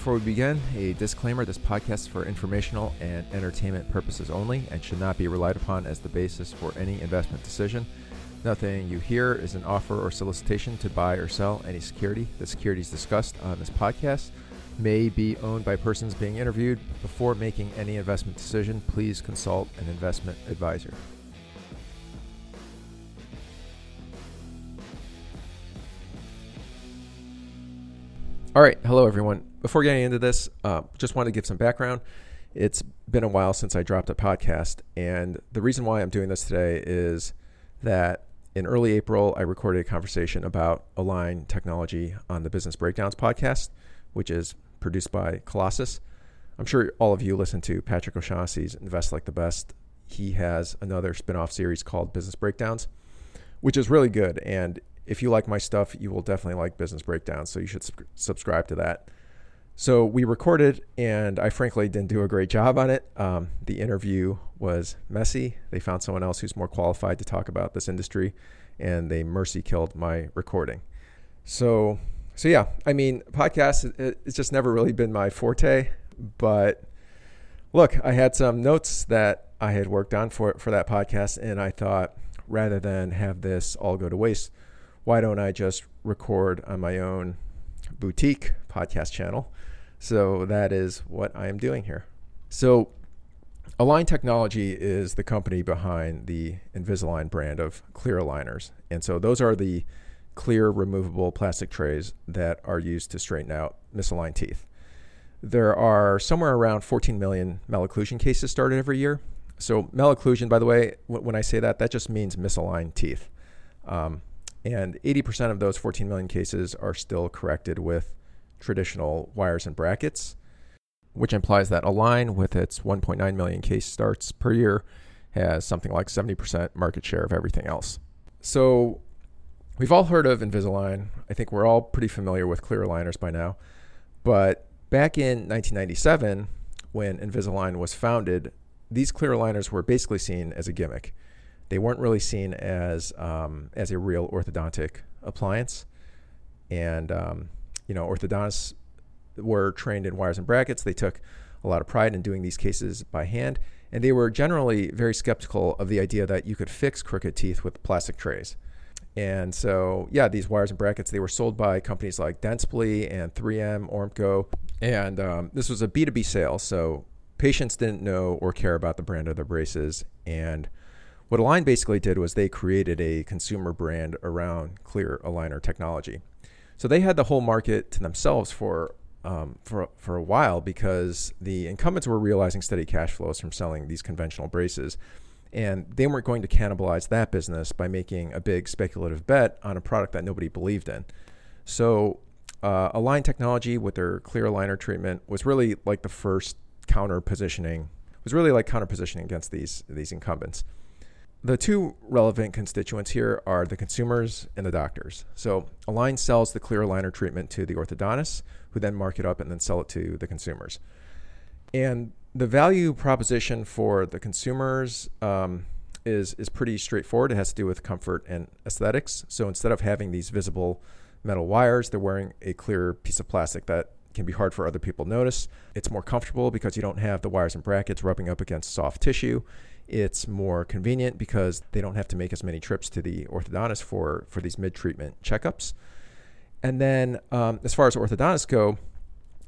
before we begin, a disclaimer this podcast is for informational and entertainment purposes only and should not be relied upon as the basis for any investment decision. Nothing you hear is an offer or solicitation to buy or sell any security. The securities discussed on this podcast may be owned by persons being interviewed. Before making any investment decision, please consult an investment advisor. All right, hello everyone. Before getting into this, uh, just want to give some background. It's been a while since I dropped a podcast, and the reason why I'm doing this today is that in early April, I recorded a conversation about Align technology on the Business Breakdowns podcast, which is produced by Colossus. I'm sure all of you listen to Patrick O'Shaughnessy's Invest Like the Best. He has another spin off series called Business Breakdowns, which is really good. And if you like my stuff, you will definitely like Business Breakdowns. So you should sub- subscribe to that. So we recorded, and I frankly didn't do a great job on it. Um, the interview was messy. They found someone else who's more qualified to talk about this industry, and they mercy killed my recording. So, so yeah, I mean, podcast it's just never really been my forte. But look, I had some notes that I had worked on for for that podcast, and I thought rather than have this all go to waste, why don't I just record on my own boutique podcast channel? So that is what I am doing here. So Align Technology is the company behind the Invisalign brand of clear aligners. And so those are the clear removable plastic trays that are used to straighten out misaligned teeth. There are somewhere around 14 million malocclusion cases started every year. So malocclusion, by the way, when I say that, that just means misaligned teeth. Um, and 80% of those 14 million cases are still corrected with traditional wires and brackets, which implies that Align, with its 1.9 million case starts per year, has something like 70% market share of everything else. So we've all heard of Invisalign. I think we're all pretty familiar with clear aligners by now. But back in 1997, when Invisalign was founded, these clear aligners were basically seen as a gimmick. They weren't really seen as um, as a real orthodontic appliance, and um, you know, orthodontists were trained in wires and brackets. They took a lot of pride in doing these cases by hand, and they were generally very skeptical of the idea that you could fix crooked teeth with plastic trays. And so, yeah, these wires and brackets, they were sold by companies like Dentsply and 3M, Ormco. And um, this was a B2B sale. So patients didn't know or care about the brand of their braces. And what Align basically did was they created a consumer brand around clear aligner technology. So they had the whole market to themselves for um, for for a while because the incumbents were realizing steady cash flows from selling these conventional braces, and they weren't going to cannibalize that business by making a big speculative bet on a product that nobody believed in. So, uh, Align Technology with their clear aligner treatment was really like the first counter positioning. Was really like counter positioning against these these incumbents. The two relevant constituents here are the consumers and the doctors. So Align sells the clear aligner treatment to the orthodontists, who then mark it up and then sell it to the consumers. And the value proposition for the consumers um, is is pretty straightforward. It has to do with comfort and aesthetics. So instead of having these visible metal wires, they're wearing a clear piece of plastic that can be hard for other people to notice. It's more comfortable because you don't have the wires and brackets rubbing up against soft tissue. It's more convenient because they don't have to make as many trips to the orthodontist for, for these mid treatment checkups. And then, um, as far as orthodontists go,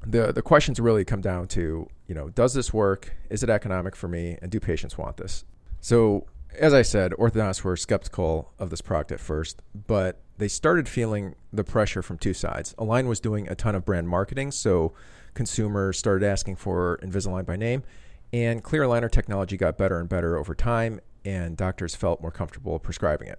the, the questions really come down to, you know, does this work? Is it economic for me? And do patients want this? So, as I said, orthodontists were skeptical of this product at first, but they started feeling the pressure from two sides. Align was doing a ton of brand marketing, so consumers started asking for Invisalign by name, and clear aligner technology got better and better over time, and doctors felt more comfortable prescribing it.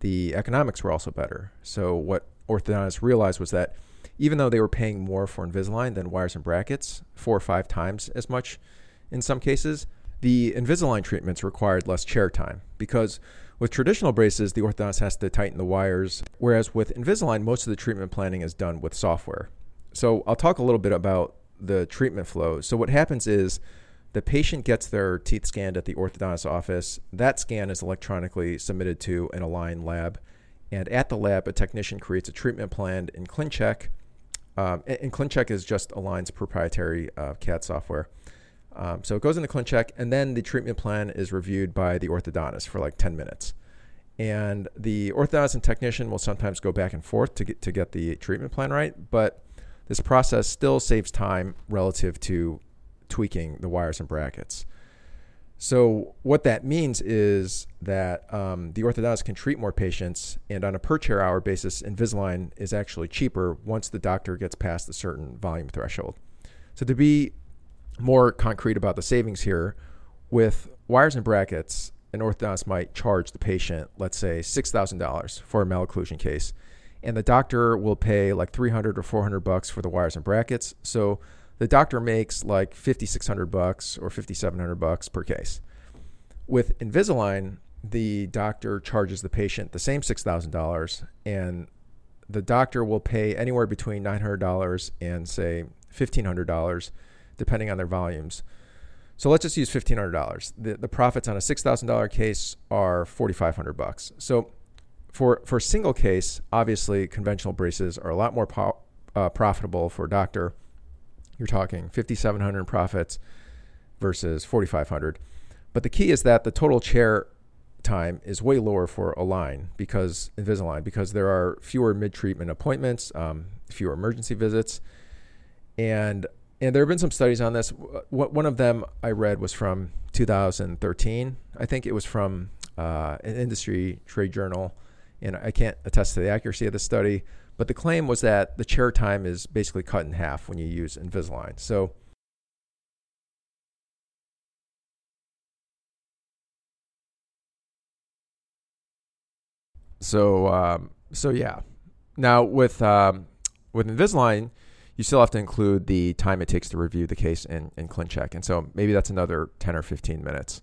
The economics were also better. So, what orthodontists realized was that even though they were paying more for Invisalign than wires and brackets, four or five times as much in some cases, the Invisalign treatments required less chair time because with traditional braces, the orthodontist has to tighten the wires, whereas with Invisalign, most of the treatment planning is done with software. So I'll talk a little bit about the treatment flow. So what happens is the patient gets their teeth scanned at the orthodontist office. That scan is electronically submitted to an Align lab. And at the lab, a technician creates a treatment plan in ClinCheck Um, and, and ClinCheck is just Align's proprietary uh, CAD software. Um, so it goes into ClinCheck, and then the treatment plan is reviewed by the orthodontist for like 10 minutes. And the orthodontist and technician will sometimes go back and forth to get to get the treatment plan right, but this process still saves time relative to tweaking the wires and brackets. So what that means is that um, the orthodontist can treat more patients, and on a per chair hour basis, Invisalign is actually cheaper once the doctor gets past a certain volume threshold. So to be more concrete about the savings here, with wires and brackets, an orthodontist might charge the patient, let's say $6,000 for a malocclusion case, and the doctor will pay like 300 or 400 bucks for the wires and brackets. So the doctor makes like 5600 bucks or 5700 bucks per case. With Invisalign, the doctor charges the patient the same $6,000 and the doctor will pay anywhere between $900 and say $1500 depending on their volumes. So let's just use $1500. The the profits on a $6,000 case are 4500 bucks. So for for a single case, obviously conventional braces are a lot more po- uh, profitable for a doctor you're talking 5,700 profits versus 4,500. But the key is that the total chair time is way lower for Align because Invisalign because there are fewer mid-treatment appointments, um, fewer emergency visits, and and there have been some studies on this. One of them I read was from 2013. I think it was from uh, an industry trade journal, and I can't attest to the accuracy of the study, but the claim was that the chair time is basically cut in half when you use Invisalign. So so um, so yeah. Now with um, with Invisalign, you still have to include the time it takes to review the case in, in ClinCheck, and so maybe that's another ten or fifteen minutes.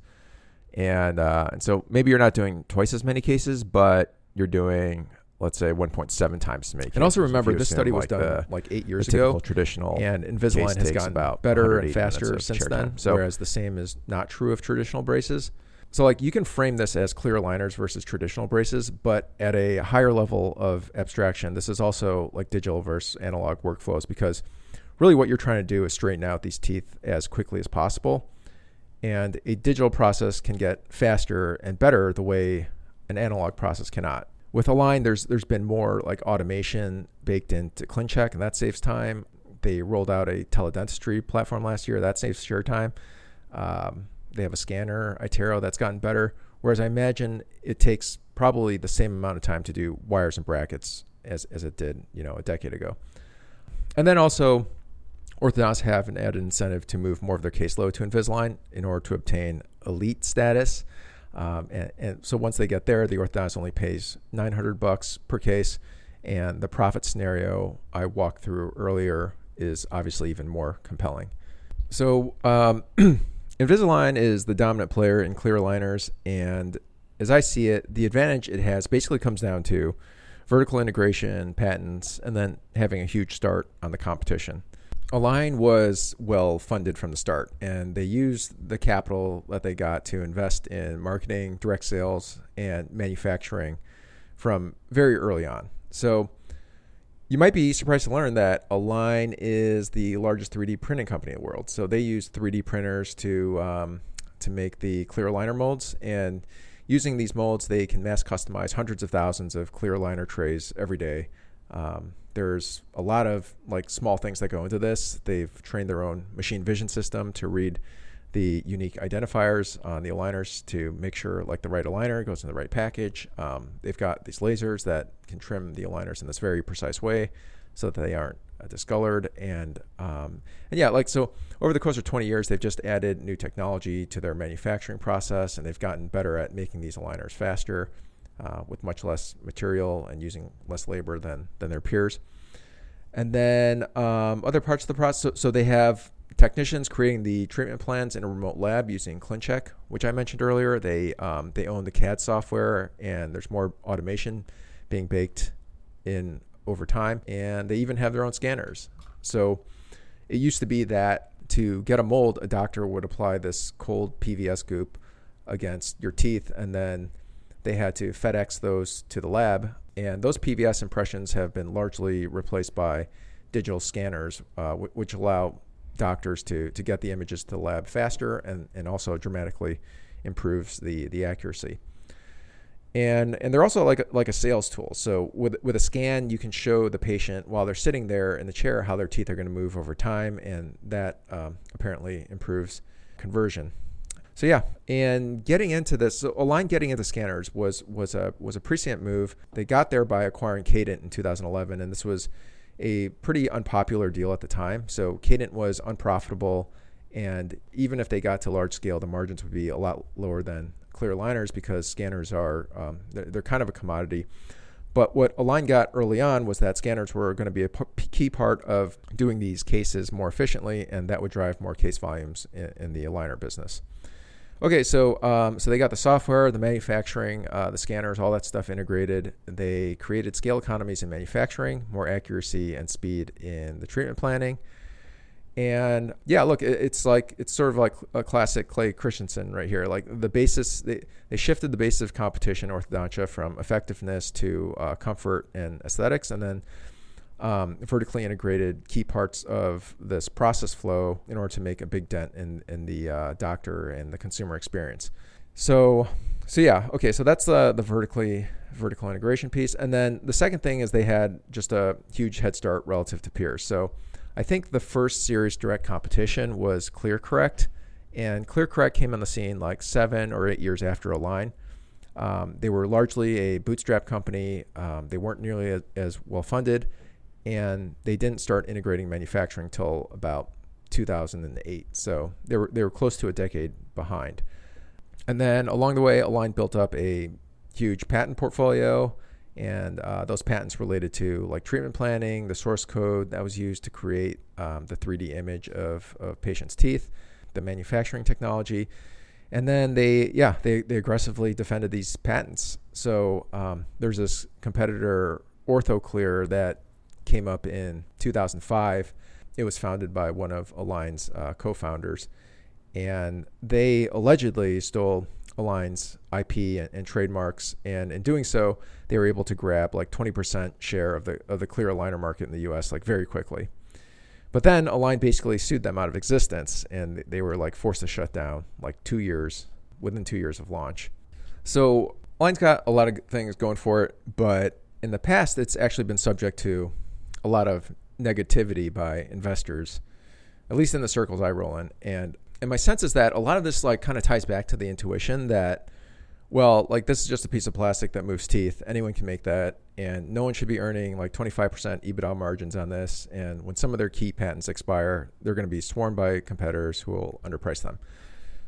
And uh, and so maybe you're not doing twice as many cases, but you're doing let's say 1.7 times to make. And also remember, this study was done the, like eight years ago. Traditional and Invisalign has gotten about better and faster since then. Time. So, whereas the same is not true of traditional braces. So, like you can frame this as clear aligners versus traditional braces, but at a higher level of abstraction, this is also like digital versus analog workflows because really what you're trying to do is straighten out these teeth as quickly as possible. And a digital process can get faster and better the way an analog process cannot with Align, there's there's been more like automation baked into ClinCheck, and that saves time. They rolled out a teledentistry platform last year that saves share time. Um, they have a scanner, iTero, that's gotten better. Whereas I imagine it takes probably the same amount of time to do wires and brackets as, as it did, you know, a decade ago. And then also, orthodontists have an added incentive to move more of their caseload to Invisalign in order to obtain elite status. Um, and, and, so once they get there, the orthodontist only pays 900 bucks per case, and the profit scenario I walked through earlier is obviously even more compelling. So um, Invisalign is the dominant player in clear aligners, and as I see it, the advantage it has basically comes down to vertical integration, patents, and then having a huge start on the competition. Align was well funded from the start, and they used the capital that they got to invest in marketing, direct sales, and manufacturing from very early on. So you might be surprised to learn that Align is the largest 3D printing company in the world. So they use 3D printers to um, to make the clear aligner molds, and using these molds, they can mass customize hundreds of thousands of clear aligner trays every day. Um, there's a lot of like small things that go into this. They've trained their own machine vision system to read the unique identifiers on the aligners to make sure like the right aligner goes in the right package. Um, they've got these lasers that can trim the aligners in this very precise way so that they aren't uh, discolored and um, and yeah like so over the course of 20 years they've just added new technology to their manufacturing process and they've gotten better at making these aligners faster uh, with much less material and using less labor than than their peers. And then um, other parts of the process. So, so, they have technicians creating the treatment plans in a remote lab using ClinCheck, which I mentioned earlier. They um, they own the CAD software, and there's more automation being baked in over time. And they even have their own scanners. So it used to be that to get a mold, a doctor would apply this cold PVS goop against your teeth, and then they had to FedEx those to the lab, and those PVS impressions have been largely replaced by digital scanners, uh, w- which allow doctors to to get the images to the lab faster and, and also dramatically improves the the accuracy. And and they're also like a, like a sales tool. So with with a scan, you can show the patient while they're sitting there in the chair how their teeth are going to move over time, and that um, apparently improves conversion. So yeah, and getting into this, so Align getting into scanners was was a was a prescient move. They got there by acquiring Cadent in 2011, and this was a pretty unpopular deal at the time. So Cadent was unprofitable, and even if they got to large scale, the margins would be a lot lower than clear aligners because scanners are um, they're, they're, kind of a commodity. But what Align got early on was that scanners were going to be a key part of doing these cases more efficiently, and that would drive more case volumes in, in the aligner business. Okay, so um, so they got the software, the manufacturing, uh, the scanners, all that stuff integrated. They created scale economies in manufacturing, more accuracy and speed in the treatment planning. And yeah, look, it, it's like it's sort of like a classic Clay Christensen right here. Like the basis, they, they shifted the basis of competition orthodontia from effectiveness to uh, comfort and aesthetics, and then um, vertically integrated key parts of this process flow in order to make a big dent in, in the uh, doctor and the consumer experience. So, so yeah, okay, so that's the, the vertically vertical integration piece. And then the second thing is they had just a huge head start relative to peers. So I think the first serious direct competition was ClearCorrect, and ClearCorrect came on the scene like seven or eight years after Align. Um, they were largely a bootstrap company. Um, they weren't nearly as, as well funded and they didn't start integrating manufacturing until about 2008. So they were they were close to a decade behind. And then along the way, Align built up a huge patent portfolio, and uh, those patents related to like treatment planning, the source code that was used to create um, the 3D image of, of patients' teeth, the manufacturing technology, and then they yeah they, they aggressively defended these patents. So um, there's this competitor OrthoClear that came up in 2005. It was founded by one of Align's uh, co founders, and they allegedly stole Align's IP and, and, trademarks. And in doing so, they were able to grab like 20% share of the, of the clear aligner market in the US like very quickly. But then Align basically sued them out of existence and they were like forced to shut down like two years, within two years of launch. So Align's got a lot of things going for it, but in the past, it's actually been subject to a lot of negativity by investors, at least in the circles I roll in. And and my sense is that a lot of this like kind of ties back to the intuition that well, like this is just a piece of plastic that moves teeth. Anyone can make that, and no one should be earning like 25% EBITDA margins on this. And when some of their key patents expire, they're going to be swarmed by competitors who will underprice them.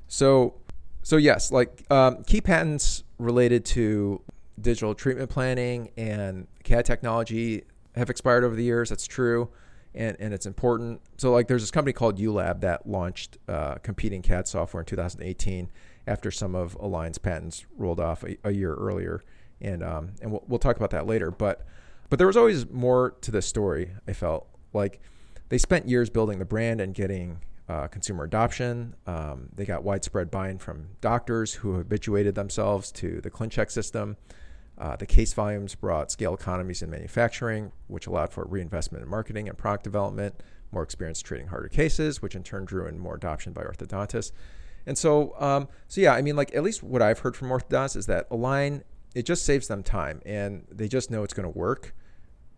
So, so yes, like um, key patents related to digital treatment planning and CAD technology have expired over the years. That's true. And, and it's important. So, like, there's this company called ULab that launched uh, competing CAD software in 2018 after some of Align's patents rolled off a, a year earlier. And, um, and we'll, we'll talk about that later. But, but there was always more to this story, I felt. Like, they spent years building the brand and getting uh, consumer adoption. Um, they got widespread buy in from doctors who habituated themselves to the ClinCheck system. Uh, the case volumes brought scale economies in manufacturing, which allowed for reinvestment in marketing and product development, more experience treating harder cases, which in turn drew in more adoption by orthodontists. And so, um, so yeah, I mean, like at least what I've heard from orthodontists is that Align it just saves them time, and they just know it's going to work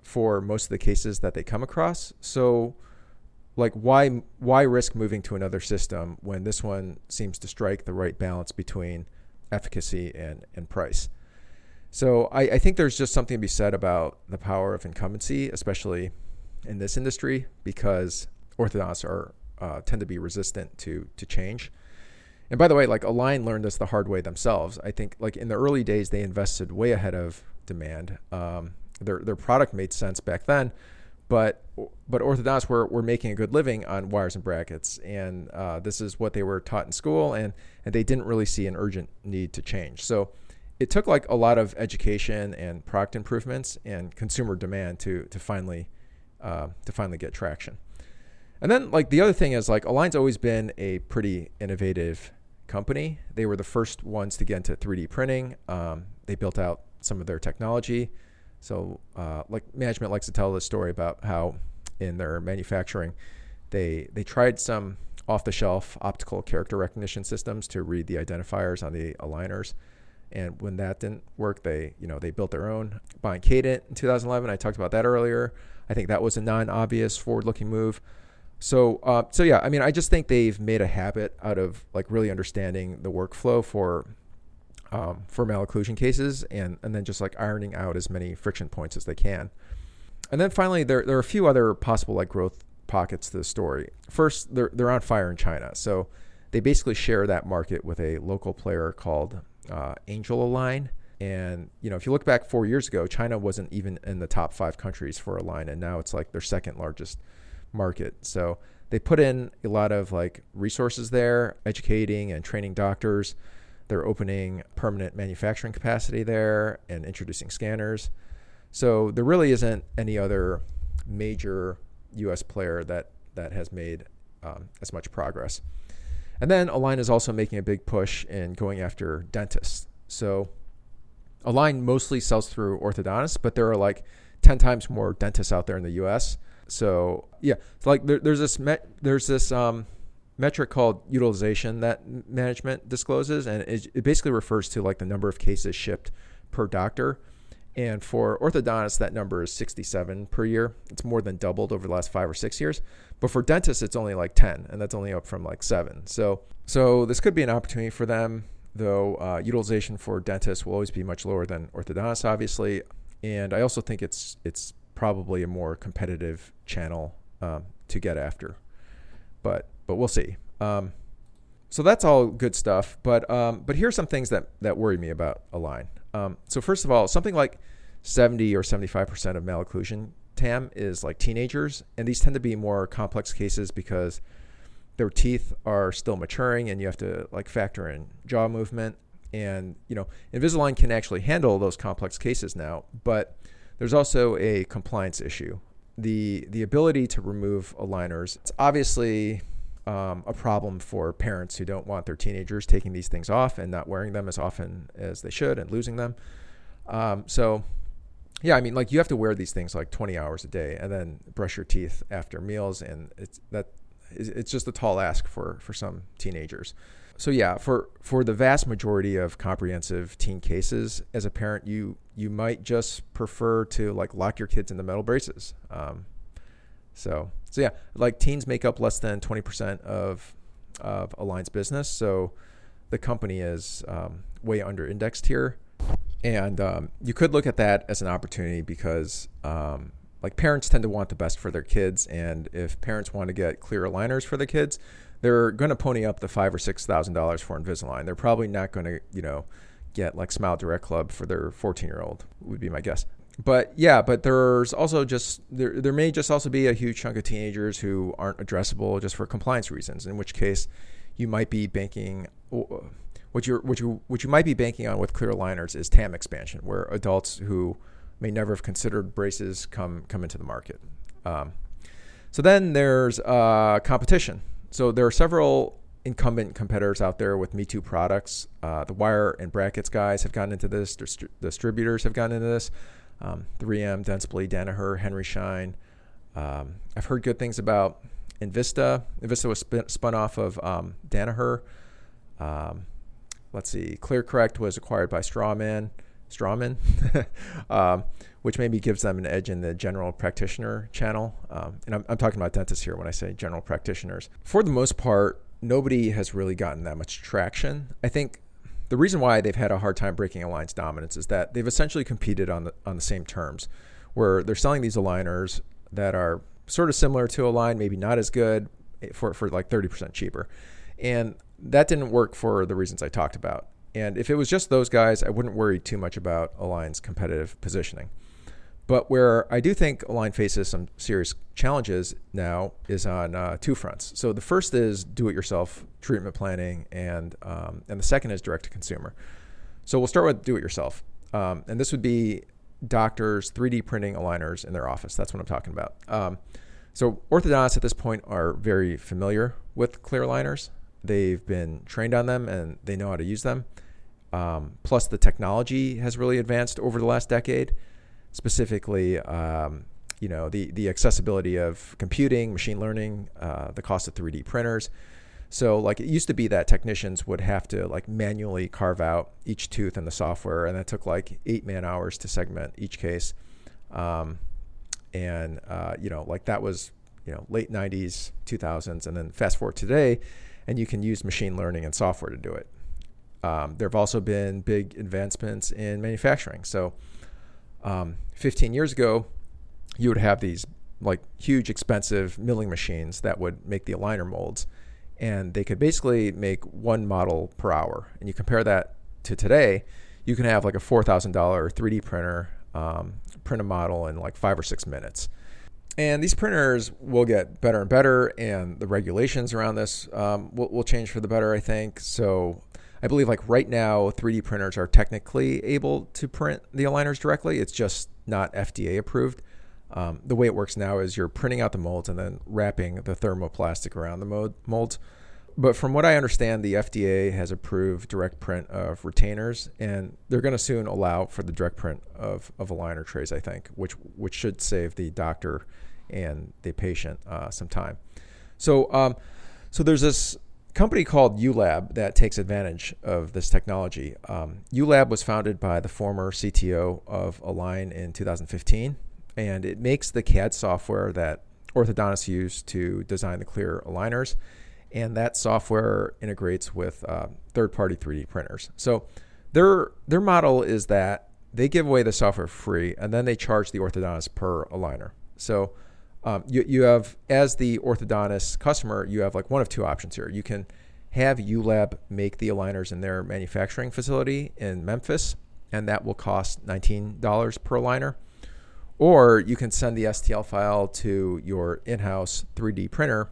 for most of the cases that they come across. So, like, why why risk moving to another system when this one seems to strike the right balance between efficacy and and price? So I, I, think there's just something to be said about the power of incumbency, especially in this industry, because orthodontists are uh, tend to be resistant to to change. And by the way, like Align learned this the hard way themselves. I think like in the early days they invested way ahead of demand. Um, their their product made sense back then, but but orthodontists were, were making a good living on wires and brackets, and uh, this is what they were taught in school, and and they didn't really see an urgent need to change. So it took like a lot of education and product improvements and consumer demand to to finally uh, to finally get traction. And then like the other thing is like Align's always been a pretty innovative company. They were the first ones to get into 3D printing. Um, they built out some of their technology. So uh, like management likes to tell the story about how in their manufacturing. They they tried some off-the-shelf optical character recognition systems to read the identifiers on the aligners. And when that didn't work, they you know they built their own buying Cadent in 2011. I talked about that earlier. I think that was a non-obvious forward-looking move. So uh, so yeah, I mean, I just think they've made a habit out of like really understanding the workflow for um, for malocclusion cases, and and then just like ironing out as many friction points as they can. And then finally, there there are a few other possible like growth pockets to the story. First, they're they're on fire in China, so they basically share that market with a local player called uh, Angel Align. And you know, if you look back four years ago, China wasn't even in the top five countries for Align, and now it's like their second largest market. So they put in a lot of like resources there, educating and training doctors. They're opening permanent manufacturing capacity there and introducing scanners. So there really isn't any other major U.S. player that that has made um, as much progress. And then Align is also making a big push in going after dentists. So Align mostly sells through orthodontists, but there are like 10 times more dentists out there in the US. So yeah, it's like there, there's this met, there's this um, metric called utilization that management discloses, and it, it basically refers to like the number of cases shipped per doctor. And for orthodontists, that number is 67 per year. It's more than doubled over the last five or six years. But for dentists, it's only like 10, and that's only up from like seven. So, so this could be an opportunity for them, though uh, utilization for dentists will always be much lower than orthodontists, obviously. And I also think it's it's probably a more competitive channel um, to get after. But but we'll see. Um, so that's all good stuff. But um, but here's some things that that worry me about Align. Um, so first of all, something like 70 or 75% of malocclusion TAM is like teenagers, and these tend to be more complex cases because their teeth are still maturing, and you have to like factor in jaw movement. And you know, Invisalign can actually handle those complex cases now, but there's also a compliance issue. The the ability to remove aligners. It's obviously um, a problem for parents who don't want their teenagers taking these things off and not wearing them as often as they should and losing them. Um, so, yeah, I mean, like you have to wear these things like 20 hours a day and then brush your teeth after meals, and it's that it's just a tall ask for for some teenagers. So yeah, for for the vast majority of comprehensive teen cases, as a parent, you you might just prefer to like lock your kids in the metal braces. Um, so so yeah, like teens make up less than 20% of of Align's business. So the company is um, way under indexed here. And um, you could look at that as an opportunity because um, like parents tend to want the best for their kids. And if parents want to get clear aligners for the kids, they're going to pony up the five or six thousand dollars for Invisalign. They're probably not going to, you know, get like Smile Direct Club for their 14 year old would be my guess but yeah, but there's also just there there may just also be a huge chunk of teenagers who aren't addressable just for compliance reasons. In which case, you might be banking what you what you what you might be banking on with clear aligners is TAM expansion, where adults who may never have considered braces come come into the market. Um, so then there's uh, competition. So there are several incumbent competitors out there with Me Too products. Uh, the wire and brackets guys have gotten into this. Distri- distributors have gotten into this um, 3M, Dentsply, Danaher, Henry Schein. Um, I've heard good things about Envista. Envista was spin, spun off of um, Danaher. Um, let's see, ClearCorrect was acquired by Straumann, Straumann, um, which maybe gives them an edge in the general practitioner channel. Um, and I'm, I'm talking about dentists here when I say general practitioners. For the most part, nobody has really gotten that much traction. I think the reason why they've had a hard time breaking Align's dominance is that they've essentially competed on the on the same terms, where they're selling these aligners that are sort of similar to Align, maybe not as good eh, for for like 30% cheaper. And that didn't work for the reasons I talked about. And if it was just those guys, I wouldn't worry too much about Align's competitive positioning. But where I do think Align faces some serious challenges now is on uh, two fronts. So the first is do-it-yourself treatment planning, and um, and the second is direct-to-consumer. So we'll start with do-it-yourself, um, and this would be doctors 3D printing aligners in their office. That's what I'm talking about. Um, so orthodontists at this point are very familiar with clear aligners. They've been trained on them and they know how to use them. Um, plus, the technology has really advanced over the last decade specifically, um, you know the the accessibility of computing, machine learning, uh, the cost of 3D printers. So like it used to be that technicians would have to like manually carve out each tooth in the software, and that took like eight man hours to segment each case. Um, and uh, you know like that was you know late 90s, 2000s, and then fast forward today, and you can use machine learning and software to do it. Um, there have also been big advancements in manufacturing. So um, 15 years ago, you would have these like huge, expensive milling machines that would make the aligner molds, and they could basically make one model per hour. And you compare that to today, you can have like a four thousand dollar 3D printer um, print a model in like five or six minutes. And these printers will get better and better, and the regulations around this um, will, will change for the better, I think. So I believe like right now, 3D printers are technically able to print the aligners directly. It's just not FDA approved. Um, the way it works now is you're printing out the molds and then wrapping the thermoplastic around the molds. But from what I understand, the FDA has approved direct print of retainers, and they're going to soon allow for the direct print of, of aligner trays. I think, which which should save the doctor and the patient uh, some time. So, um, so there's this company called ULab that takes advantage of this technology. Um, ULab was founded by the former CTO of Align in 2015, and it makes the CAD software that orthodontists use to design the clear aligners. And that software integrates with uh, third-party 3D printers. So their their model is that they give away the software free, and then they charge the orthodontist per aligner. So um, you, you have, as the orthodontist customer, you have like one of two options here. You can have ULab make the aligners in their manufacturing facility in Memphis, and that will cost $19 per aligner. Or you can send the STL file to your in house 3D printer,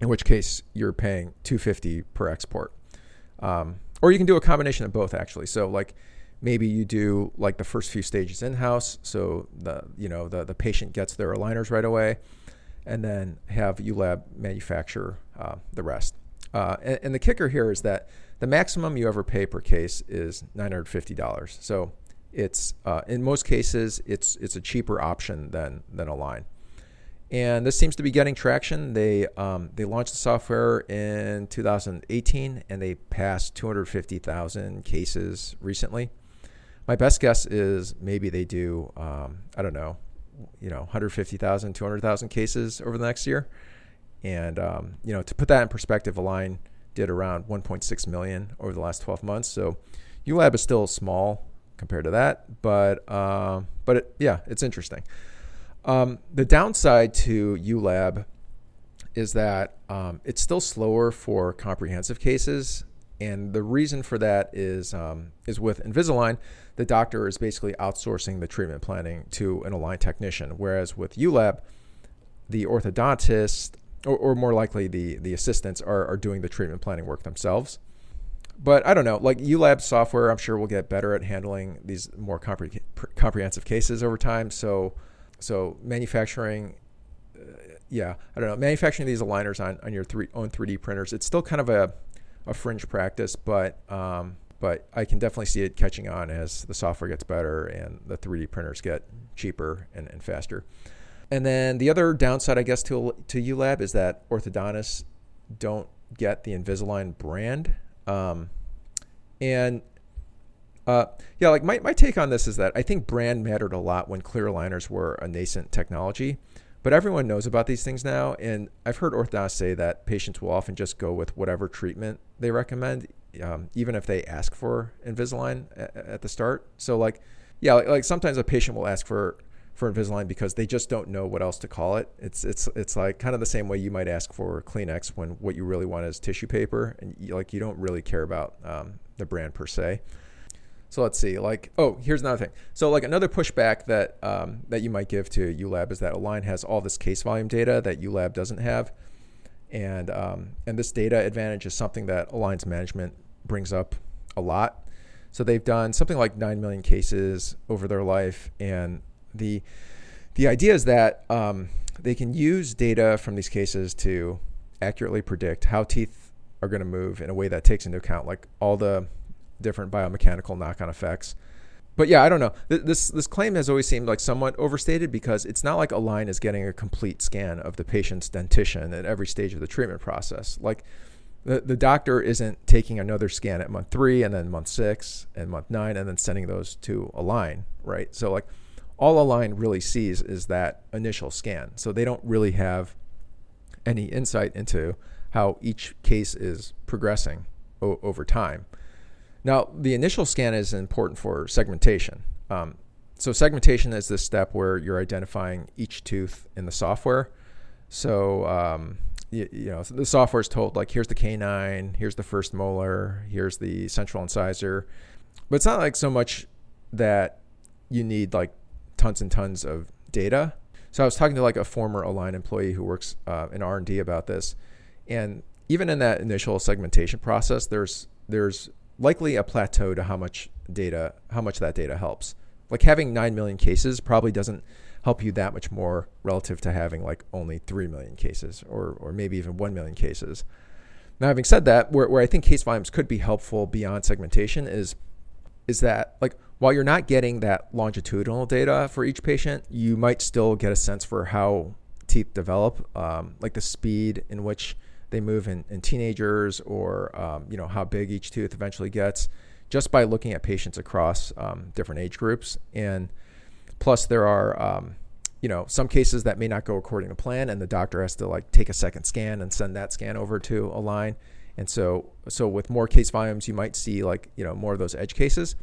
in which case you're paying 250 per export. Um, or you can do a combination of both, actually. So, like, maybe you do like the first few stages in house, so the you know the the patient gets their aligners right away, and then have ULab manufacture uh, the rest. Uh, and, and, the kicker here is that the maximum you ever pay per case is nine hundred fifty dollars. So it's uh, in most cases it's it's a cheaper option than than Align. And this seems to be getting traction. They um, they launched the software in 2018, and they passed 250,000 cases recently my best guess is maybe they do um, I don't know, you know, 150,000, 200,000 cases over the next year. And um, you know, to put that in perspective, Align did around 1.6 million over the last 12 months. So ULab is still small compared to that, but uh, but it, yeah, it's interesting. Um, the downside to ULab is that um, it's still slower for comprehensive cases, and the reason for that is um, is with Invisalign the doctor is basically outsourcing the treatment planning to an aligned technician. Whereas with ULab, the orthodontist, or, or more likely the, the assistants, are, are doing the treatment planning work themselves. But I don't know, like ULab software, I'm sure will get better at handling these more compre- comprehensive cases over time. So, so manufacturing, uh, yeah, I don't know, manufacturing these aligners on, on your three, own 3D printers, it's still kind of a, a fringe practice, but um, but I can definitely see it catching on as the software gets better and the 3D printers get cheaper and, and faster. And then the other downside, I guess, to to ULab is that orthodontists don't get the Invisalign brand. Um, and uh, yeah, like my, my take on this is that I think brand mattered a lot when clear aligners were a nascent technology, but everyone knows about these things now. And I've heard orthodontists say that patients will often just go with whatever treatment they recommend, um, even if they ask for Invisalign at, at the start. So like, yeah, like, like, sometimes a patient will ask for for Invisalign because they just don't know what else to call it. It's it's it's like kind of the same way you might ask for Kleenex when what you really want is tissue paper, and you, like you don't really care about um, the brand per se. So let's see. Like, oh, here's another thing. So like another pushback that um, that you might give to ULab is that Align has all this case volume data that ULab doesn't have, and um, and this data advantage is something that Align's management brings up a lot. So they've done something like 9 million cases over their life. And the, the idea is that um, they can use data from these cases to accurately predict how teeth are going to move in a way that takes into account like all the different biomechanical knock-on effects but yeah, I don't know. This this claim has always seemed like somewhat overstated because it's not like Align is getting a complete scan of the patient's dentition at every stage of the treatment process. Like the, the doctor isn't taking another scan at month three and then month six and month nine and then sending those to Align, right? So like all Align really sees is that initial scan. So they don't really have any insight into how each case is progressing o- over time. Now, the initial scan is important for segmentation. Um, so, segmentation is this step where you're identifying each tooth in the software. So, um, you, you, know, the software is told, like, here's the canine, here's the first molar, here's the central incisor. But it's not like so much that you need like tons and tons of data. So I was talking to like a former Align employee who works uh, in R and D about this, and even in that initial segmentation process, there's there's likely a plateau to how much data, how much that data helps. Like having 9 million cases probably doesn't help you that much more relative to having like only 3 million cases or, or maybe even 1 million cases. Now, having said that, where, where I think case volumes could be helpful beyond segmentation is, is that like while you're not getting that longitudinal data for each patient, you might still get a sense for how teeth develop, um, like the speed in which they move in, in teenagers or um, you know how big each tooth eventually gets just by looking at patients across um, different age groups and plus there are um, you know some cases that may not go according to plan and the doctor has to like take a second scan and send that scan over to Align. and so so with more case volumes you might see like you know more of those edge cases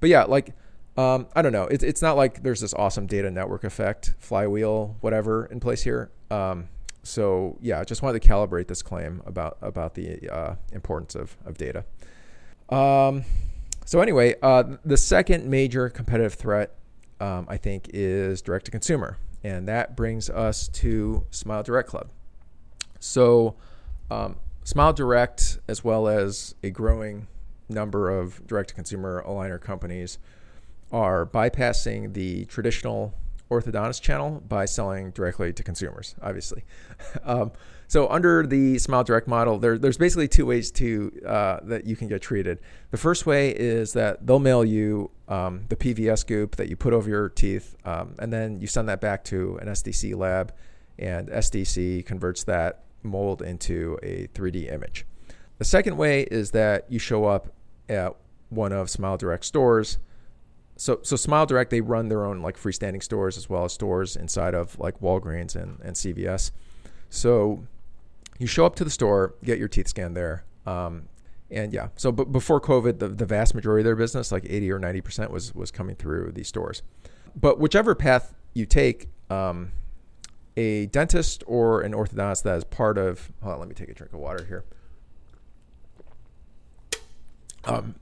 but yeah like um, I don't know. It's, it's not like there's this awesome data network effect, flywheel, whatever in place here. Um, so yeah, I just wanted to calibrate this claim about about the uh, importance of of data. Um, so anyway, uh, the second major competitive threat, um, I think, is direct to consumer, and that brings us to Smile Direct Club. So, um, Smile Direct, as well as a growing number of direct to consumer aligner companies, are bypassing the traditional orthodontist channel by selling directly to consumers, obviously. um, so under the Smile Direct model, there, there's basically two ways to uh, that you can get treated. The first way is that they'll mail you um, the PVS goop that you put over your teeth, um, and then you send that back to an SDC lab, and SDC converts that mold into a 3D image. The second way is that you show up at one of Smile Direct stores so so Smile Direct they run their own like freestanding stores as well as stores inside of like Walgreens and, and CVS. So you show up to the store, get your teeth scanned there. Um, and yeah, so b- before COVID, the, the vast majority of their business, like 80 or 90%, was, was coming through these stores. But whichever path you take, um, a dentist or an orthodontist that is part of, hold on, let me take a drink of water here. Um,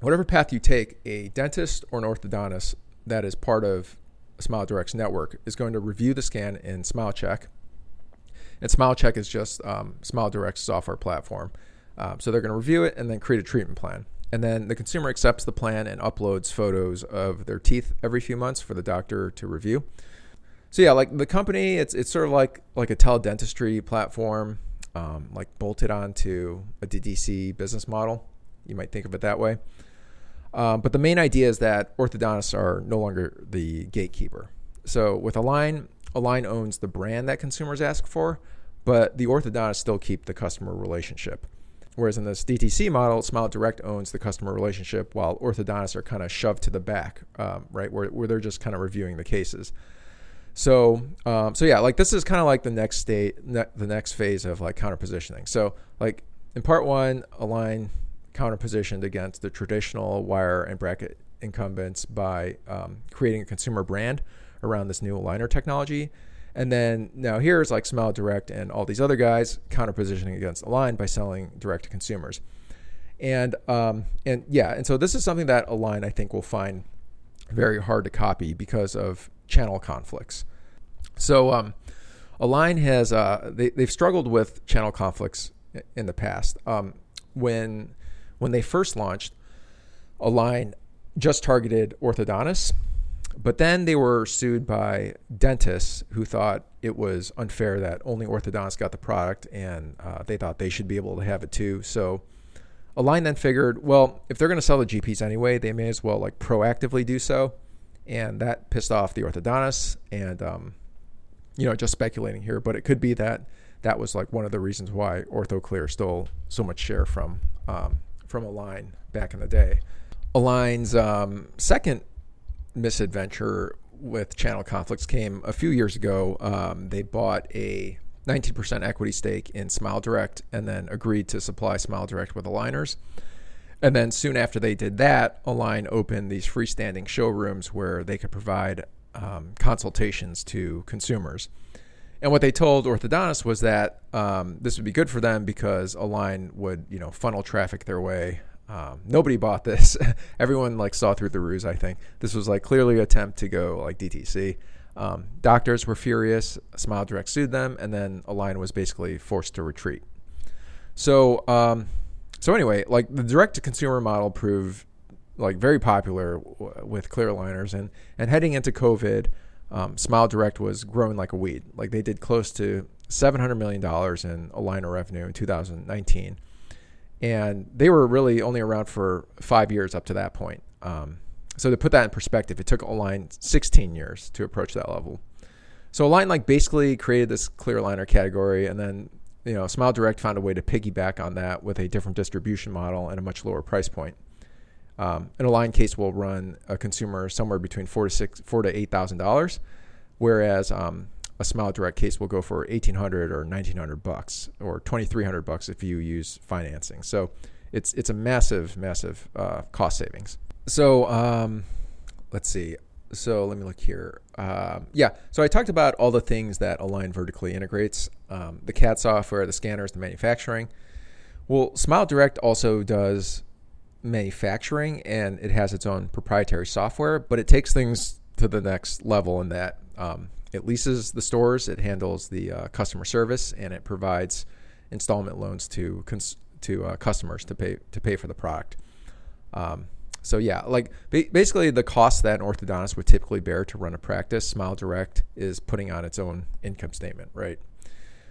whatever path you take, a dentist or an orthodontist that is part of Smile Direct's network is going to review the scan in SmileCheck. And SmileCheck is just um, Smile Direct's software platform. Um, so they're going to review it and then create a treatment plan. And then the consumer accepts the plan and uploads photos of their teeth every few months for the doctor to review. So yeah, like the company, it's it's sort of like like a teledentistry platform, um, like bolted onto a DTC business model. You might think of it that way. Um, but the main idea is that orthodontists are no longer the gatekeeper. So with Align, Align owns the brand that consumers ask for, but the orthodontists still keep the customer relationship. Whereas in this DTC model, Smile Direct owns the customer relationship, while orthodontists are kind of shoved to the back, um, right, where, where they're just kind of reviewing the cases. So, um, so yeah, like this is kind of like the next state, ne- the next phase of like counter positioning. So, like in part one, Align counterpositioned against the traditional wire and bracket incumbents by um, creating a consumer brand around this new aligner technology. And then now here's like Smile Direct and all these other guys counterpositioning against Align by selling direct to consumers. And um, and yeah, and so this is something that Align I think will find very hard to copy because of channel conflicts. So um, Align has uh, they, they've struggled with channel conflicts in the past. Um, when when they first launched, Align just targeted orthodontists, but then they were sued by dentists who thought it was unfair that only orthodontists got the product and uh, they thought they should be able to have it too. So Align then figured, well, if they're going to sell the GPs anyway, they may as well like proactively do so, and that pissed off the orthodontists. And um, you know, just speculating here, but it could be that that was like one of the reasons why OrthoClear stole so much share from um, from Align back in the day. Align's um, second misadventure with channel conflicts came a few years ago. Um, they bought a 19% equity stake in Smile Direct and then agreed to supply Smile Direct with aligners. And then soon after they did that, Align opened these freestanding showrooms where they could provide um, consultations to consumers. And what they told orthodontists was that um, this would be good for them because Align would, you know, funnel traffic their way. Um, nobody bought this. Everyone like saw through the ruse. I think this was like clearly an attempt to go like DTC. Um, doctors were furious. Smile Direct sued them, and then Align was basically forced to retreat. So, um, so anyway, like the direct to consumer model proved like very popular w- with clear aligners, and and heading into COVID, um, Smile Direct was growing like a weed. Like they did close to seven hundred million dollars in aligner revenue in 2019, and they were really only around for five years up to that point. Um, so to put that in perspective, it took Align 16 years to approach that level. So Align like basically created this clear aligner category, and then you know Smile Direct found a way to piggyback on that with a different distribution model and a much lower price point. Um, an Align case will run a consumer somewhere between four to six, four to eight thousand dollars, whereas um, a Smile Direct case will go for eighteen hundred or nineteen hundred bucks, or twenty three hundred bucks if you use financing. So it's it's a massive, massive uh, cost savings. So um, let's see. So let me look here. Um, yeah, so I talked about all the things that Align vertically integrates: um, the CAD software, the scanners, the manufacturing. Well, Smile Direct also does manufacturing, and it has its own proprietary software, but it takes things to the next level in that um, it leases the stores, it handles the uh, customer service, and it provides installment loans to cons- to uh, customers to pay to pay for the product. Um, so yeah, like basically the cost that an orthodontist would typically bear to run a practice, Smile Direct is putting on its own income statement, right?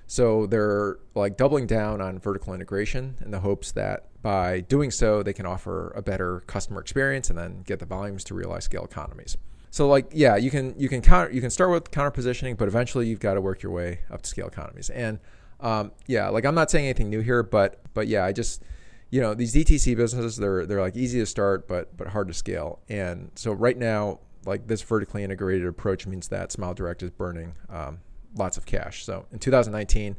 So they're like doubling down on vertical integration in the hopes that by doing so they can offer a better customer experience and then get the volumes to realize scale economies. So like yeah, you can you can counter you can start with counter positioning, but eventually you've got to work your way up to scale economies. And um, yeah, like I'm not saying anything new here, but but yeah, I just you know these DTC businesses they're they're like easy to start but but hard to scale. And so right now like this vertically integrated approach means that Smile Direct is burning um, lots of cash. So in 2019,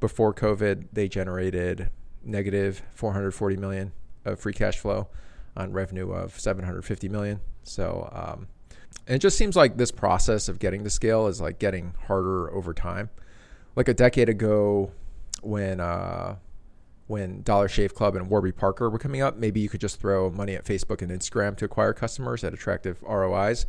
before COVID, they generated negative 440 million of free cash flow on revenue of 750 million. So um, and it just seems like this process of getting to scale is like getting harder over time. Like a decade ago, when uh, when Dollar Shave Club and Warby Parker were coming up, maybe you could just throw money at Facebook and Instagram to acquire customers at attractive ROIs.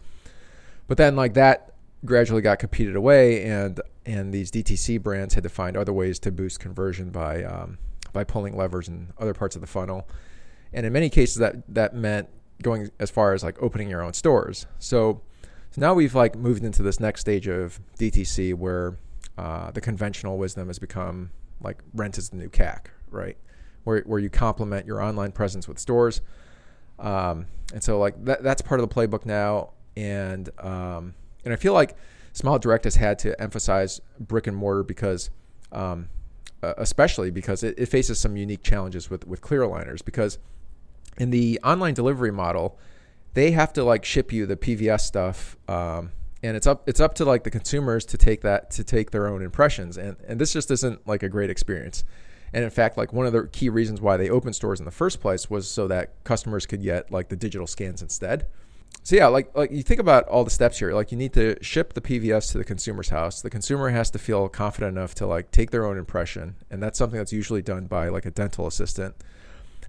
But then like that gradually got competed away, and and these DTC brands had to find other ways to boost conversion by um, by pulling levers in other parts of the funnel. And in many cases, that that meant going as far as like opening your own stores. So, so now we've like moved into this next stage of DTC where uh, the conventional wisdom has become like rent is the new CAC, right? Where, where you complement your online presence with stores. Um, and so like that, that's part of the playbook now. And, um, and I feel like Smile Direct has had to emphasize brick and mortar because, um, uh, especially because it, it, faces some unique challenges with, with clear aligners because in the online delivery model, they have to like ship you the PVS stuff. Um, and it's up it's up to like the consumers to take that to take their own impressions and and this just isn't like a great experience and in fact like one of the key reasons why they opened stores in the first place was so that customers could get like the digital scans instead so yeah like like you think about all the steps here. Like you need to ship the pvs to the consumer's house. The consumer has to feel confident enough to like take their own impression and that's something that's usually done by like a dental assistant.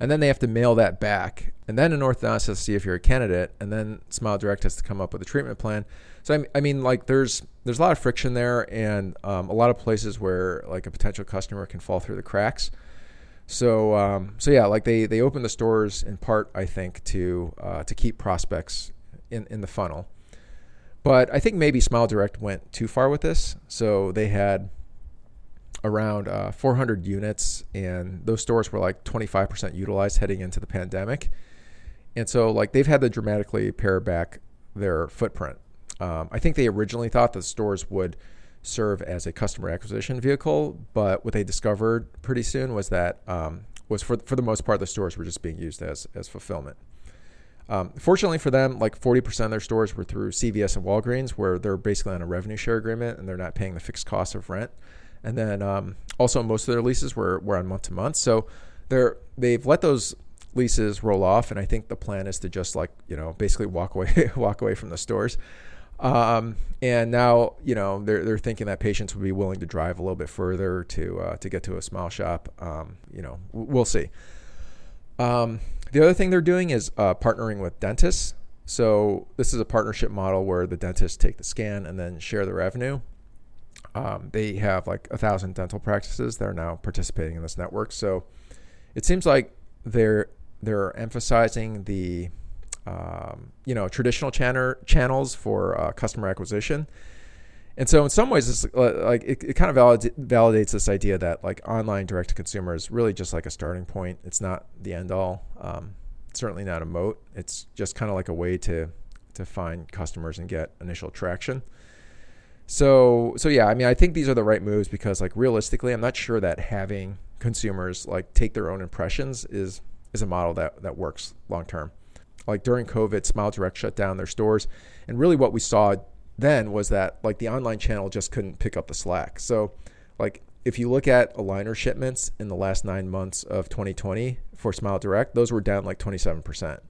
And then they have to mail that back and then an orthodontist has to see if you're a candidate and then smile direct has to come up with a treatment plan. So I, I mean, like there's there's a lot of friction there, and um, a lot of places where like a potential customer can fall through the cracks. So um, so yeah, like they they open the stores in part, I think, to uh, to keep prospects in in the funnel. But I think maybe Smile Direct went too far with this. So they had around uh, 400 units, and those stores were like 25% utilized heading into the pandemic. And so, like, they've had to dramatically pare back their footprint. Um, I think they originally thought the stores would serve as a customer acquisition vehicle, but what they discovered pretty soon was that um, was for for the most part the stores were just being used as as fulfillment. Um, fortunately for them, like 40% of their stores were through CVS and Walgreens, where they're basically on a revenue share agreement and they're not paying the fixed cost of rent. And then um, also most of their leases were, were on month to month. So they're they've let those leases roll off, and I think the plan is to just like you know basically walk away walk away from the stores. Um, and now you know they're they're thinking that patients would be willing to drive a little bit further to uh, to get to a smile shop. Um, you know, we'll see. Um, the other thing they're doing is uh, partnering with dentists. So this is a partnership model where the dentists take the scan and then share the revenue. Um, they have like a thousand dental practices that are now participating in this network. So it seems like they're they're emphasizing the um, you know traditional channel channels for uh, customer acquisition. And so, in some ways, it's uh, like it, it kind of validates this idea that like online direct to consumer is really just like a starting point. It's not the end all. Um, certainly not a moat. It's just kind of like a way to to find customers and get initial traction. So so yeah, I mean, I think these are the right moves because like realistically, I'm not sure that having consumers like take their own impressions is is a model that that works long term. Like during COVID, Smile Direct shut down their stores, and really what we saw then was that like the online channel just couldn't pick up the slack. So like if you look at aligner shipments in the last nine months of 2020 for Smile Direct, those were down like 27%.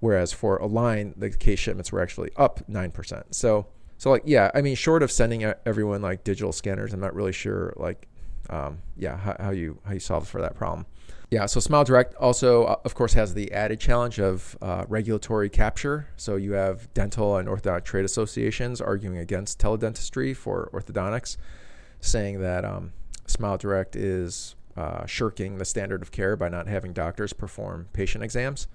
Whereas for Align, the case shipments were actually up 9%. So, so like, yeah, I mean, short of sending everyone like digital scanners, I'm not really sure like, um, yeah, how, how you, how you solve for that problem. Yeah, so Smile Direct also, uh, of course, has the added challenge of uh, regulatory capture. So you have dental and orthodontic trade associations arguing against teledentistry for orthodontics, saying that um, Smile Direct is uh, shirking the standard of care by not having doctors perform patient exams.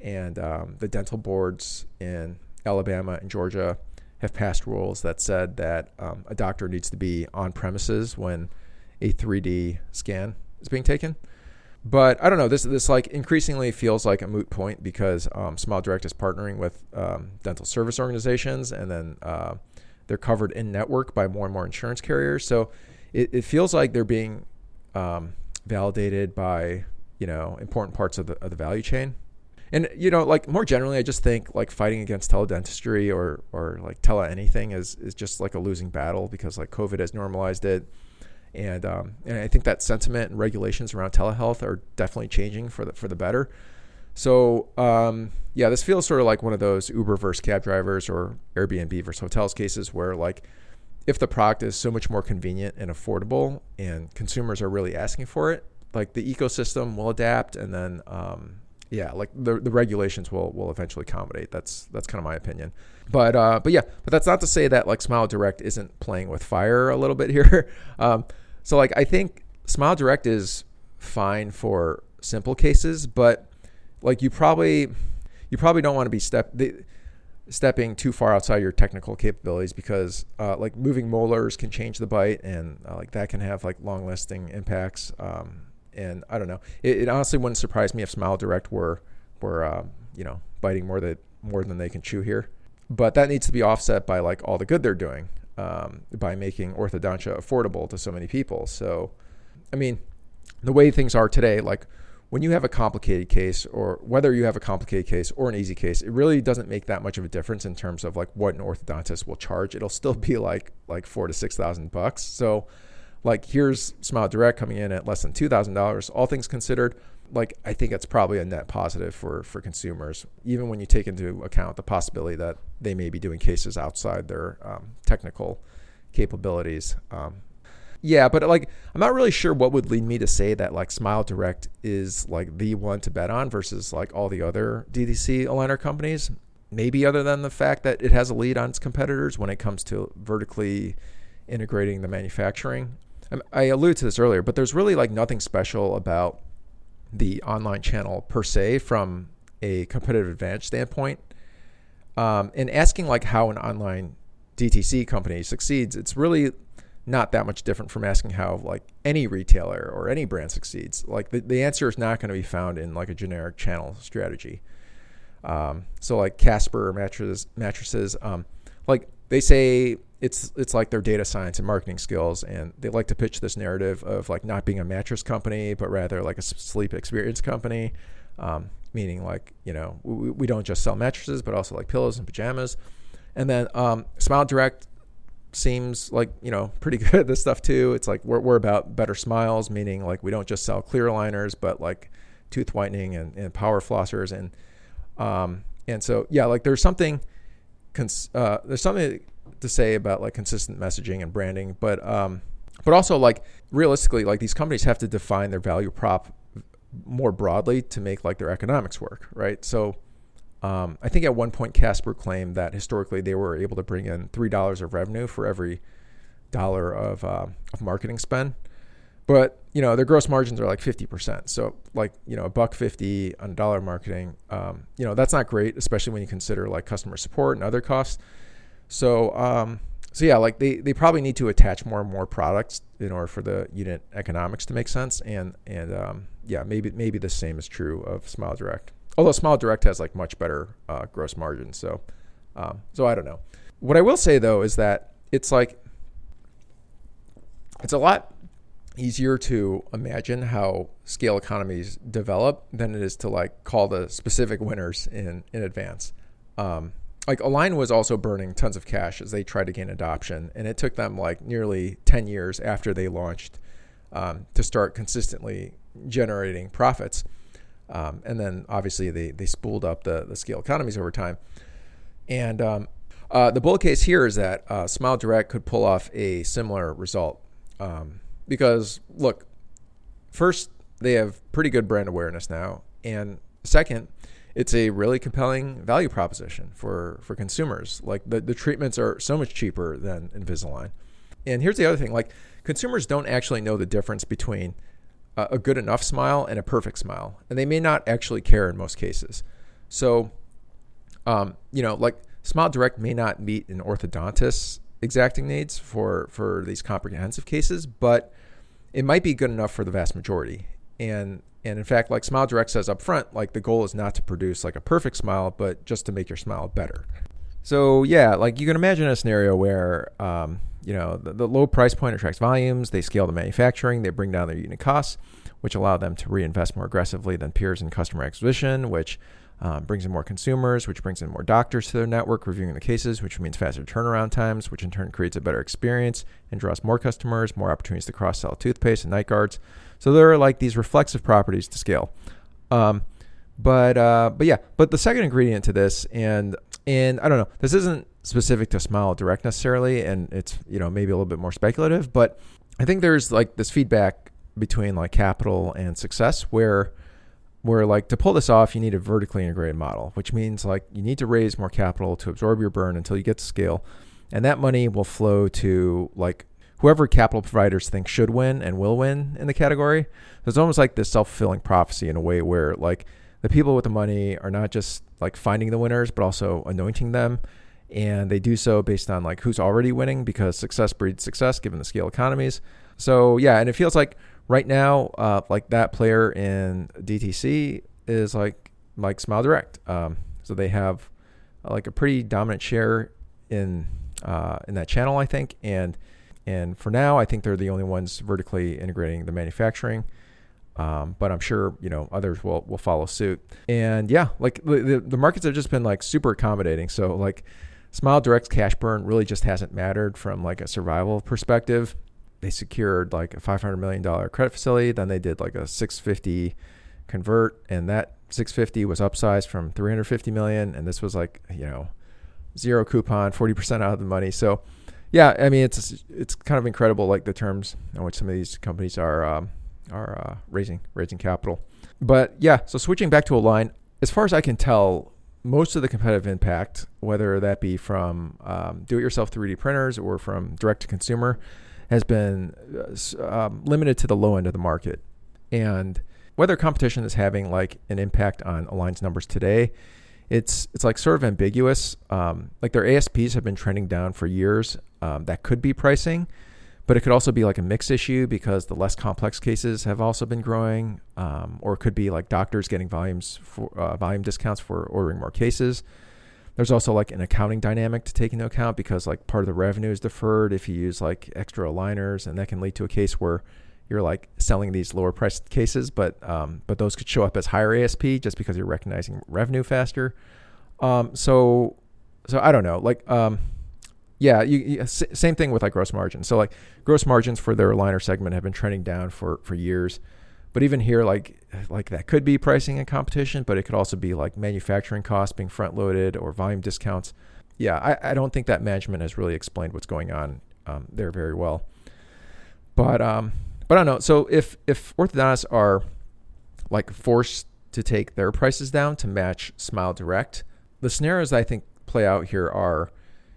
And um, the dental boards in Alabama and Georgia have passed rules that said that um, a doctor needs to be on premises when a 3D scan is being taken. But I don't know. This this like increasingly feels like a moot point because um, Smile Direct is partnering with um, dental service organizations, and then uh, they're covered in network by more and more insurance carriers. So it, it feels like they're being um, validated by you know important parts of the of the value chain. And you know, like more generally, I just think like fighting against teledentistry or or like tele anything is is just like a losing battle because like COVID has normalized it and um, and I think that sentiment and regulations around telehealth are definitely changing for the for the better. So um, yeah, this feels sort of like one of those Uber versus cab drivers or Airbnb versus hotels cases where like if the product is so much more convenient and affordable and consumers are really asking for it, like the ecosystem will adapt and then um, yeah, like the, the regulations will will eventually accommodate. That's that's kind of my opinion. But uh, but yeah, but that's not to say that like Smile Direct isn't playing with fire a little bit here. um, so like I think Smile Direct is fine for simple cases, but like you probably you probably don't want to be step the, stepping too far outside your technical capabilities because uh, like moving molars can change the bite and uh, like that can have like long lasting impacts. Um, and I don't know. It, it, honestly wouldn't surprise me if Smile Direct were were um, you know biting more than more than they can chew here. But that needs to be offset by like all the good they're doing um, by making orthodontia affordable to so many people. So, I mean, the way things are today, like when you have a complicated case or whether you have a complicated case or an easy case, it really doesn't make that much of a difference in terms of like what an orthodontist will charge. It'll still be like like four to six thousand bucks. So like here's Smile Direct coming in at less than two thousand dollars, all things considered. Like I think it's probably a net positive for for consumers, even when you take into account the possibility that they may be doing cases outside their um, technical capabilities. Um, yeah, but like I'm not really sure what would lead me to say that like Smile Direct is like the one to bet on versus like all the other DTC aligner companies. Maybe other than the fact that it has a lead on its competitors when it comes to vertically integrating the manufacturing. I alluded to this earlier, but there's really like nothing special about the online channel per se from a competitive advantage standpoint. Um, and asking like how an online DTC company succeeds, it's really not that much different from asking how like any retailer or any brand succeeds. Like the, the answer is not going to be found in like a generic channel strategy. Um, so like Casper mattresses, mattresses, um, like they say it's it's like their data science and marketing skills, and they like to pitch this narrative of like not being a mattress company, but rather like a sleep experience company. Um, meaning like you know we, we don't just sell mattresses, but also like pillows and pajamas. And then um, Smile Direct seems like you know pretty good at this stuff too. It's like we're, we're about better smiles, meaning like we don't just sell clear aligners, but like tooth whitening and, and power flossers and um, and so yeah, like there's something cons- uh, there's something to say about like consistent messaging and branding, but um, but also like realistically, like these companies have to define their value prop more broadly to make like their economics work, right? So um, I think at one point Casper claimed that historically they were able to bring in three dollars of revenue for every dollar of uh, of marketing spend, but you know their gross margins are like fifty percent. So like you know a buck fifty on dollar marketing, um, you know that's not great, especially when you consider like customer support and other costs. So um, so yeah, like they, they probably need to attach more and more products in order for the unit economics to make sense. And and um, yeah, maybe maybe the same is true of Smile Direct although Smile Direct has like much better uh, gross margins. So, um, so I don't know. What I will say though is that it's like it's a lot easier to imagine how scale economies develop than it is to like call the specific winners in in advance. Um, like Align was also burning tons of cash as they tried to gain adoption, and it took them like nearly ten years after they launched um, to start consistently generating profits. Um, and then obviously they, they spooled up the, the scale economies over time. And um, uh, the bull case here is that uh, Smile Direct could pull off a similar result. Um, because, look, first, they have pretty good brand awareness now. And second, it's a really compelling value proposition for, for consumers. Like the, the treatments are so much cheaper than Invisalign. And here's the other thing like consumers don't actually know the difference between a good enough smile and a perfect smile, and they may not actually care in most cases. So, um, you know, like Smile Direct may not meet an orthodontist's exacting needs for for these comprehensive cases, but it might be good enough for the vast majority. And and in fact, like Smile Direct says up front, like the goal is not to produce like a perfect smile, but just to make your smile better. So yeah, like you can imagine a scenario where um, you know the, the, low price point attracts volumes. They scale the manufacturing. They bring down their unit costs, which allow them to reinvest more aggressively than peers in customer acquisition, which um, brings in more consumers, which brings in more doctors to their network reviewing the cases, which means faster turnaround times, which in turn creates a better experience and draws more customers, more opportunities to cross sell toothpaste and night guards. So there are like these reflexive properties to scale. Um, but uh, but yeah, but the second ingredient to this, and and I don't know, this isn't specific to Smile Direct necessarily, and it's you know maybe a little bit more speculative, but I think there's like this feedback between like capital and success where where like to pull this off you need a vertically integrated model which means like you need to raise more capital to absorb your burn until you get to scale and that money will flow to like whoever capital providers think should win and will win in the category it's almost like this self-fulfilling prophecy in a way where like the people with the money are not just like finding the winners but also anointing them and they do so based on like who's already winning because success breeds success given the scale economies. So yeah, and it feels like right now, uh, like that player in DTC is like like Smile Direct. Um, so they have uh, like a pretty dominant share in uh, in that channel, I think, and and for now, I think they're the only ones vertically integrating the manufacturing. Um, but I'm sure you know others will will follow suit. And yeah, like the the markets have just been like super accommodating. So like Smile Direct's cash burn really just hasn't mattered from like a survival perspective. They secured like a $500 million credit facility. Then they did like a 650 convert, and that 650 was upsized from 350 million, and this was like you know zero coupon, 40% out of the money. So yeah, I mean it's it's kind of incredible like the terms on which some of these companies are um, are uh, raising raising capital. But yeah, so switching back to Align, as far as I can tell, most of the competitive impact, whether that be from um, do-it-yourself 3D printers or from direct-to-consumer, has been uh, um, limited to the low end of the market. And whether competition is having like an impact on Align's numbers today, it's it's like sort of ambiguous. Um, like their ASPs have been trending down for years. Um, that could be pricing, but it could also be like a mix issue because the less complex cases have also been growing, um, or it could be like doctors getting volumes for uh, volume discounts for ordering more cases. There's also like an accounting dynamic to take into account because like part of the revenue is deferred if you use like extra aligners, and that can lead to a case where you're like selling these lower priced cases, but um, but those could show up as higher ASP just because you're recognizing revenue faster. Um, so so I don't know, like um, yeah, you, you, same thing with like gross margins. So like gross margins for their aligner segment have been trending down for for years. But even here, like like that could be pricing and competition, but it could also be like manufacturing costs being front loaded or volume discounts. Yeah, I, I don't think that management has really explained what's going on um, there very well. But um, but I don't know. So if if orthodontists are like forced to take their prices down to match Smile Direct, the scenarios I think play out here are,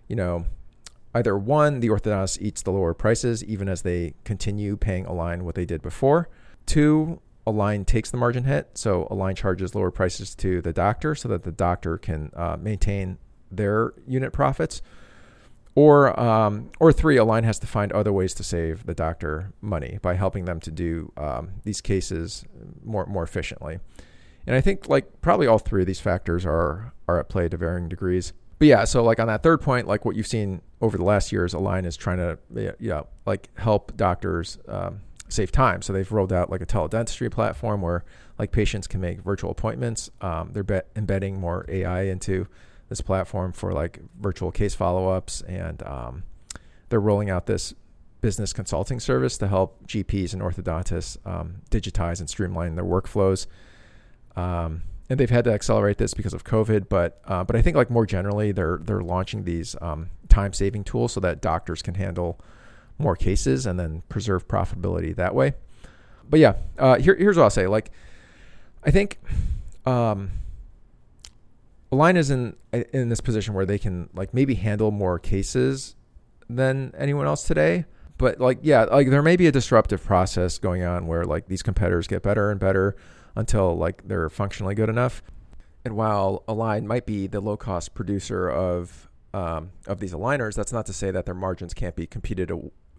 you know, either one, the orthodontist eats the lower prices even as they continue paying Align what they did before. Two, Align takes the margin hit, so Align charges lower prices to the doctor so that the doctor can uh, maintain their unit profits. Or, um, or three, Align has to find other ways to save the doctor money by helping them to do um, these cases more more efficiently. And I think like probably all three of these factors are are at play to varying degrees but yeah, so like on that third point, like what you've seen over the last years, Align is trying to, you know, like help doctors um, save time. So they've rolled out like a teledentistry platform where like patients can make virtual appointments. Um, they're be- embedding more AI into this platform for like virtual case follow-ups, and um, they're rolling out this business consulting service to help GPs and orthodontists um, digitize and streamline their workflows. Um, and they've had to accelerate this because of COVID. But uh, but I think like more generally, they're they're launching these um, time saving tools so that doctors can handle more cases and then preserve profitability that way. But yeah, uh, here, here's what I'll say. Like, I think um, Is in in this position where they can like maybe handle more cases than anyone else today. But like, yeah, like there may be a disruptive process going on where like these competitors get better and better until like they're functionally good enough. And while Align might be the low cost producer of um, of these aligners, that's not to say that their margins can't be competed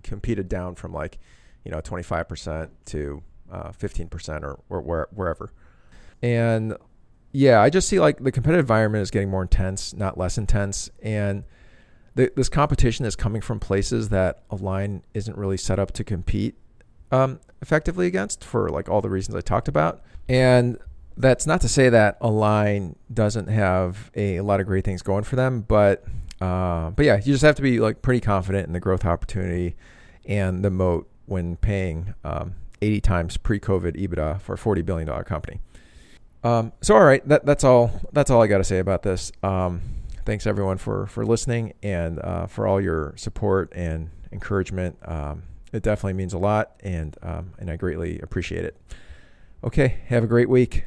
competed down from like you know 25% to uh, 15% or, or where, wherever. And yeah, I just see like the competitive environment is getting more intense, not less intense, and this competition is coming from places that Align isn't really set up to compete um, effectively against for like all the reasons I talked about. And that's not to say that Align doesn't have a, a lot of great things going for them, but uh, but yeah, you just have to be like pretty confident in the growth opportunity and the moat when paying um, 80 times pre-COVID EBITDA for a 40 billion dollar company. Um, so all right, that, that's all. That's all I got to say about this. Um, thanks everyone for for listening and uh, for all your support and encouragement. Um, it definitely means a lot, and um, and I greatly appreciate it. Okay, have a great week.